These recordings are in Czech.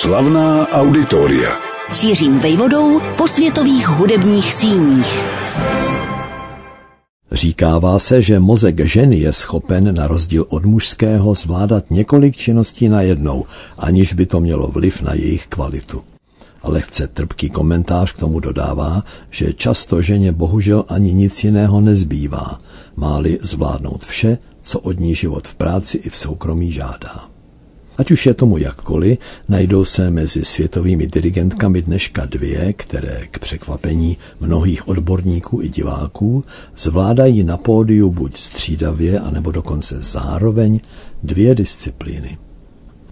Slavná auditoria. Cířím vejvodou po světových hudebních síních. Říkává se, že mozek ženy je schopen na rozdíl od mužského zvládat několik činností najednou, aniž by to mělo vliv na jejich kvalitu. Ale chce trpký komentář k tomu dodává, že často ženě bohužel ani nic jiného nezbývá, máli zvládnout vše, co od ní život v práci i v soukromí žádá. Ať už je tomu jakkoliv, najdou se mezi světovými dirigentkami dneška dvě, které k překvapení mnohých odborníků i diváků zvládají na pódiu buď střídavě, anebo dokonce zároveň dvě disciplíny.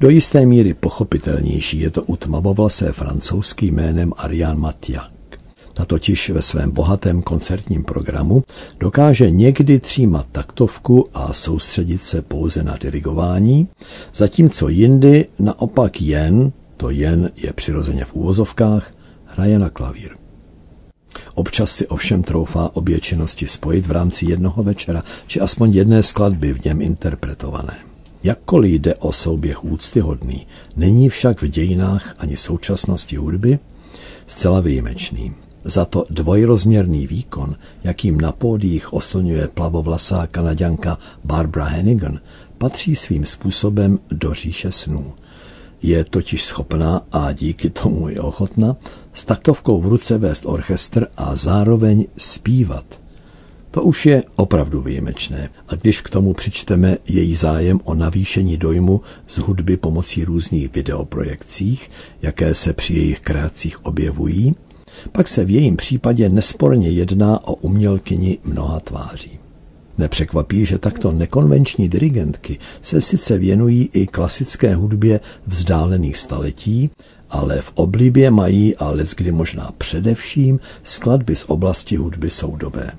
Do jisté míry pochopitelnější je to u tmavovlasé francouzský jménem Ariane Matia. Ta totiž ve svém bohatém koncertním programu dokáže někdy třímat taktovku a soustředit se pouze na dirigování, zatímco jindy naopak jen, to jen je přirozeně v úvozovkách, hraje na klavír. Občas si ovšem troufá obě činnosti spojit v rámci jednoho večera, či aspoň jedné skladby v něm interpretované. Jakkoliv jde o souběh úctyhodný, není však v dějinách ani současnosti hudby zcela výjimečný. Za to dvojrozměrný výkon, jakým na pódiích oslňuje plavovlasá kanaďanka Barbara Hennigan, patří svým způsobem do říše snů. Je totiž schopná a díky tomu je ochotna s taktovkou v ruce vést orchestr a zároveň zpívat. To už je opravdu výjimečné. A když k tomu přičteme její zájem o navýšení dojmu z hudby pomocí různých videoprojekcích, jaké se při jejich kreacích objevují, pak se v jejím případě nesporně jedná o umělkyni mnoha tváří. Nepřekvapí, že takto nekonvenční dirigentky se sice věnují i klasické hudbě vzdálených staletí, ale v oblibě mají, a kdy možná především, skladby z oblasti hudby soudobé.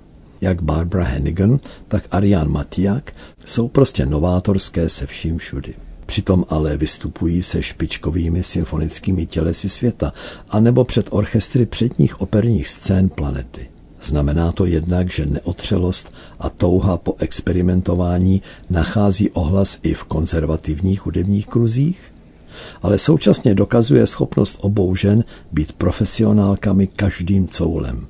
Jak Barbara Hennigan, tak Ariane Matiak jsou prostě novátorské se vším všudy. Přitom ale vystupují se špičkovými symfonickými tělesy světa, anebo před orchestry předních operních scén planety. Znamená to jednak, že neotřelost a touha po experimentování nachází ohlas i v konzervativních hudebních kruzích? Ale současně dokazuje schopnost obou žen být profesionálkami každým coulem.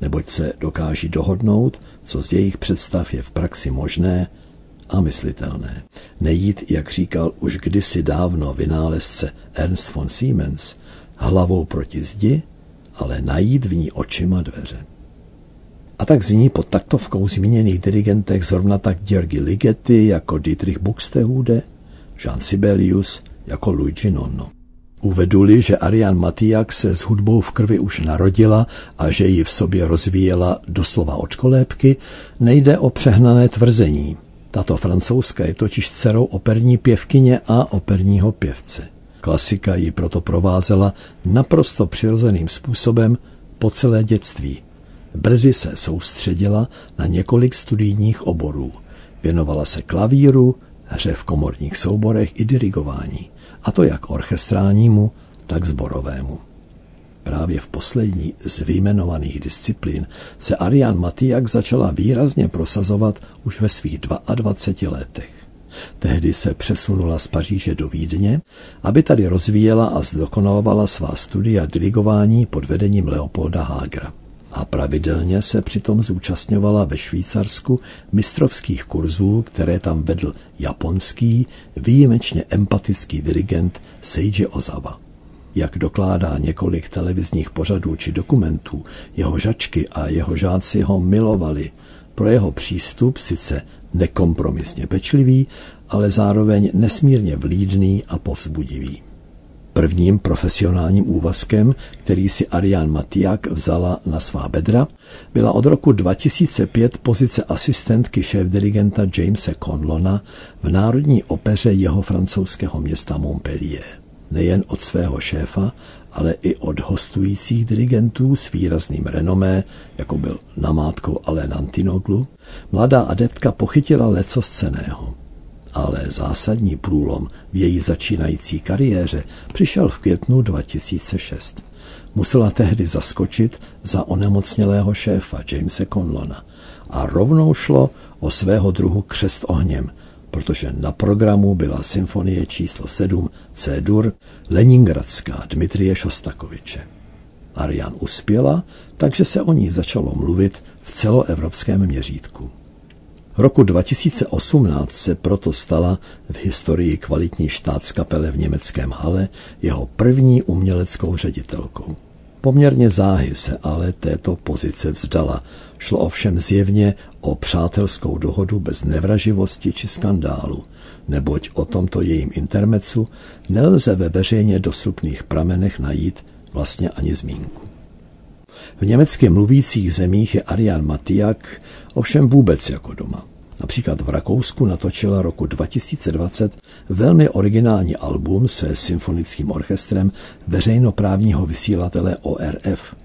Neboť se dokáží dohodnout, co z jejich představ je v praxi možné a myslitelné. Nejít, jak říkal už kdysi dávno vynálezce Ernst von Siemens, hlavou proti zdi, ale najít v ní očima dveře. A tak zní pod taktovkou zmíněných dirigentech zrovna tak Georgi Ligeti jako Dietrich Buxtehude, Jean Sibelius jako Luigi Nonno. Uveduli, že Ariane Matiak se s hudbou v krvi už narodila a že ji v sobě rozvíjela doslova očkolépky, nejde o přehnané tvrzení. Tato francouzská je totiž dcerou operní pěvkyně a operního pěvce. Klasika ji proto provázela naprosto přirozeným způsobem po celé dětství. Brzy se soustředila na několik studijních oborů. Věnovala se klavíru, hře v komorních souborech i dirigování, a to jak orchestrálnímu, tak zborovému. Právě v poslední z vyjmenovaných disciplín se Ariane Matiak začala výrazně prosazovat už ve svých 22 letech. Tehdy se přesunula z Paříže do Vídně, aby tady rozvíjela a zdokonalovala svá studia dirigování pod vedením Leopolda Hágra. A pravidelně se přitom zúčastňovala ve Švýcarsku mistrovských kurzů, které tam vedl japonský, výjimečně empatický dirigent Seiji Ozawa. Jak dokládá několik televizních pořadů či dokumentů, jeho žačky a jeho žáci ho milovali pro jeho přístup sice nekompromisně pečlivý, ale zároveň nesmírně vlídný a povzbudivý. Prvním profesionálním úvazkem, který si Ariane Matiak vzala na svá bedra, byla od roku 2005 pozice asistentky šéf-dirigenta Jamesa Conlona v Národní opeře jeho francouzského města Montpellier nejen od svého šéfa, ale i od hostujících dirigentů s výrazným renomé, jako byl namátkou Alain Antinoglu, mladá adeptka pochytila leco ceného. Ale zásadní průlom v její začínající kariéře přišel v květnu 2006. Musela tehdy zaskočit za onemocnělého šéfa Jamese Conlona a rovnou šlo o svého druhu křest ohněm, protože na programu byla symfonie číslo 7 C-dur Leningradská Dmitrie Šostakoviče. Arian uspěla, takže se o ní začalo mluvit v celoevropském měřítku. Roku 2018 se proto stala v historii kvalitní štátskapele v německém Hale jeho první uměleckou ředitelkou. Poměrně záhy se ale této pozice vzdala. Šlo ovšem zjevně o přátelskou dohodu bez nevraživosti či skandálu, neboť o tomto jejím intermecu nelze ve veřejně dostupných pramenech najít vlastně ani zmínku. V německy mluvících zemích je Arian Matiak ovšem vůbec jako doma. Například v Rakousku natočila roku 2020 velmi originální album se symfonickým orchestrem veřejnoprávního vysílatele ORF.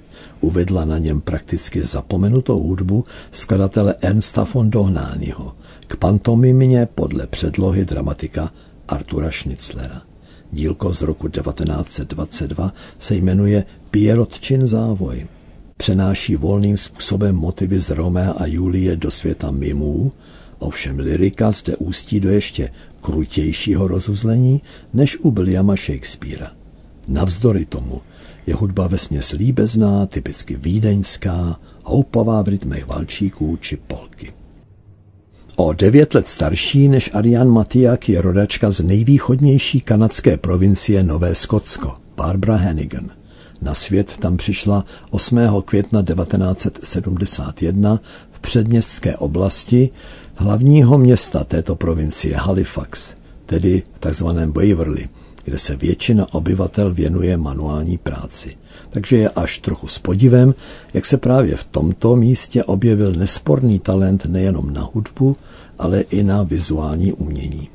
Uvedla na něm prakticky zapomenutou hudbu skladatele Ernsta von Dohnányho k pantomimě podle předlohy dramatika Artura Schnitzlera. Dílko z roku 1922 se jmenuje Pierotčin závoj. Přenáší volným způsobem motivy z Romea a Julie do světa mimů, Ovšem lyrika zde ústí do ještě krutějšího rozuzlení než u Williama Shakespearea. Navzdory tomu je hudba vesměs líbezná, typicky vídeňská, houpavá v rytmech valčíků či polky. O devět let starší než Ariane Matiak je rodačka z nejvýchodnější kanadské provincie Nové Skotsko, Barbara Hannigan. Na svět tam přišla 8. května 1971 v předměstské oblasti, hlavního města této provincie Halifax, tedy v takzvaném Waverly, kde se většina obyvatel věnuje manuální práci. Takže je až trochu s podivem, jak se právě v tomto místě objevil nesporný talent nejenom na hudbu, ale i na vizuální umění.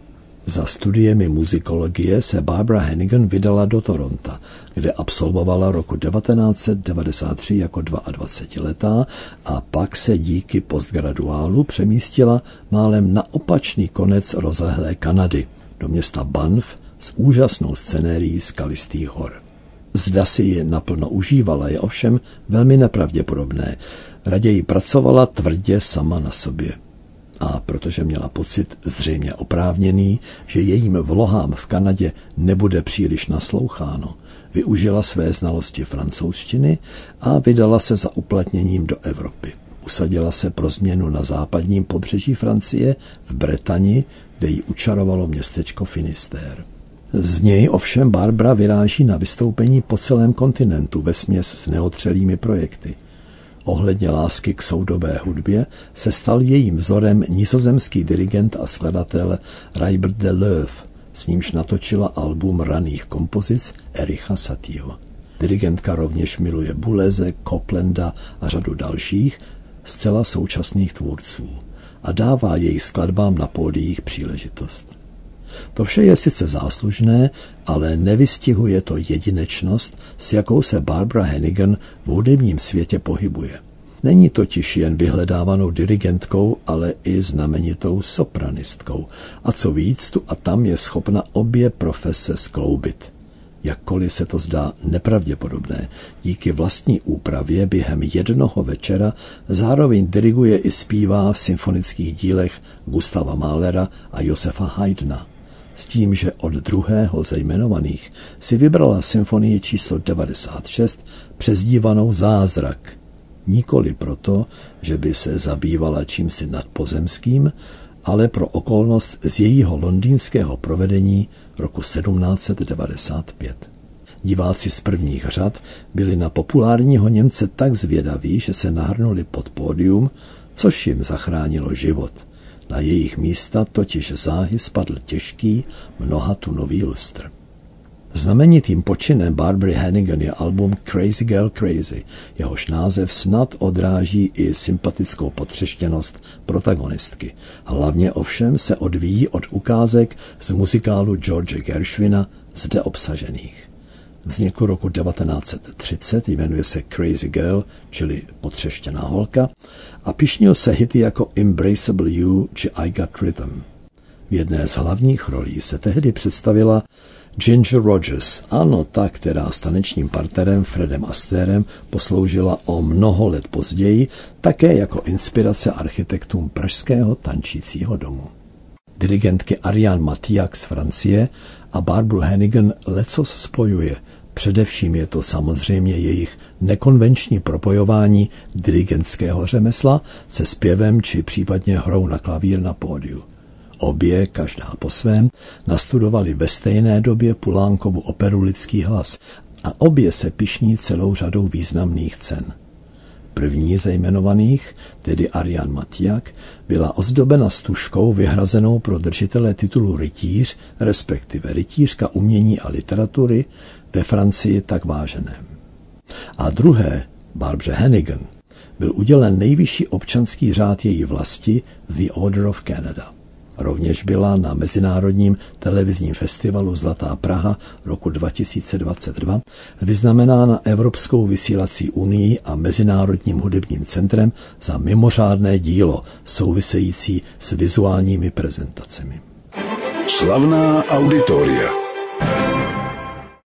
Za studiemi muzikologie se Barbara Hennigan vydala do Toronto, kde absolvovala roku 1993 jako 22-letá a pak se díky postgraduálu přemístila málem na opačný konec rozlehlé Kanady, do města Banff s úžasnou scenérií skalistých hor. Zda si ji naplno užívala je ovšem velmi nepravděpodobné. Raději pracovala tvrdě sama na sobě a protože měla pocit zřejmě oprávněný, že jejím vlohám v Kanadě nebude příliš nasloucháno, využila své znalosti francouzštiny a vydala se za uplatněním do Evropy. Usadila se pro změnu na západním pobřeží Francie v Bretani, kde ji učarovalo městečko Finister. Z něj ovšem Barbara vyráží na vystoupení po celém kontinentu ve směs s neotřelými projekty – Ohledně lásky k soudobé hudbě se stal jejím vzorem nizozemský dirigent a skladatel Raibert de Löw, s nímž natočila album raných kompozic Ericha Satieho. Dirigentka rovněž miluje Buleze, Coplanda a řadu dalších, zcela současných tvůrců a dává jejich skladbám na pódiích příležitost. To vše je sice záslužné, ale nevystihuje to jedinečnost, s jakou se Barbara Hennigan v hudebním světě pohybuje. Není totiž jen vyhledávanou dirigentkou, ale i znamenitou sopranistkou. A co víc, tu a tam je schopna obě profese skloubit. Jakkoliv se to zdá nepravděpodobné, díky vlastní úpravě během jednoho večera zároveň diriguje i zpívá v symfonických dílech Gustava Mahlera a Josefa Haydna s tím, že od druhého ze jmenovaných si vybrala symfonii číslo 96 přezdívanou Zázrak. Nikoli proto, že by se zabývala čímsi nadpozemským, ale pro okolnost z jejího londýnského provedení roku 1795. Diváci z prvních řad byli na populárního Němce tak zvědaví, že se nahrnuli pod pódium, což jim zachránilo život – na jejich místa totiž záhy spadl těžký, mnohatunový lustr. Znamenitým počinem Barbary Hannigan je album Crazy Girl Crazy, jehož název snad odráží i sympatickou potřeštěnost protagonistky. Hlavně ovšem se odvíjí od ukázek z muzikálu George Gershwina zde obsažených. Vznikl roku 1930, jmenuje se Crazy Girl, čili potřeštěná holka, a pišnil se hity jako Embraceable You či I Got Rhythm. V jedné z hlavních rolí se tehdy představila Ginger Rogers, ano ta, která s tanečním partnerem Fredem Astérem posloužila o mnoho let později také jako inspirace architektům pražského tančícího domu. dirigentky Ariane Matiak z Francie a Barbara Hennigan lecos spojuje. Především je to samozřejmě jejich nekonvenční propojování dirigentského řemesla se zpěvem či případně hrou na klavír na pódiu. Obě, každá po svém, nastudovali ve stejné době Pulánkovu operu Lidský hlas a obě se pišní celou řadou významných cen. První ze jmenovaných, tedy Arian Matiak, byla ozdobena stužkou vyhrazenou pro držitele titulu rytíř, respektive rytířka umění a literatury, ve Francii tak váženém. A druhé, Barbara Hennigan, byl udělen nejvyšší občanský řád její vlasti The Order of Canada. Rovněž byla na Mezinárodním televizním festivalu Zlatá Praha roku 2022 vyznamenána Evropskou vysílací unii a Mezinárodním hudebním centrem za mimořádné dílo související s vizuálními prezentacemi. Slavná auditoria.